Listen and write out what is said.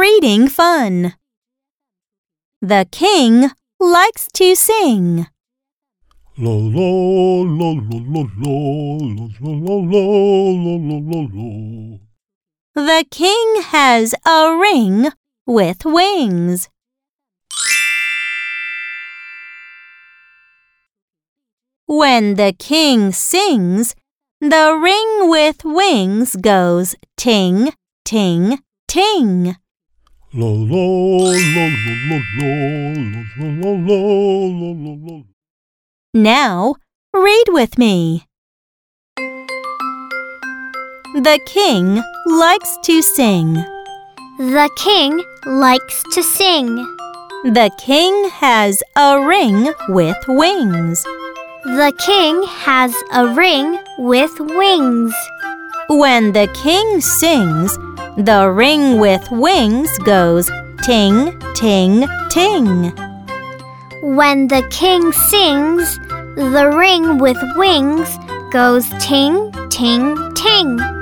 reading fun. The king likes to sing. La la la la la la la la la la la la la. The king has a ring with wings. When the king sings, the ring with wings goes ting, ting, ting. La la la la la la la la la la la la. Now, read with me. The king likes to sing. The king likes to sing. The king has a ring with wings. The king has a ring with wings. When the king sings, the ring with wings goes ting, ting, ting. When the king sings, the ring with wings goes ting, ting, ting.